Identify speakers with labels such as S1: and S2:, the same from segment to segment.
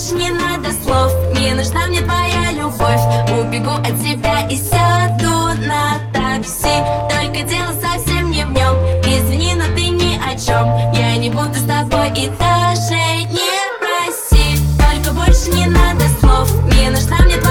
S1: больше не надо слов. Не нужна мне твоя любовь. Убегу от тебя и сяду на такси. Только дело совсем не в нем. Извини, но ты ни о чем Я не буду с тобой и даже не проси Только больше не надо слов. Не нужна мне твоя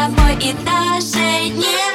S1: тобой и даже не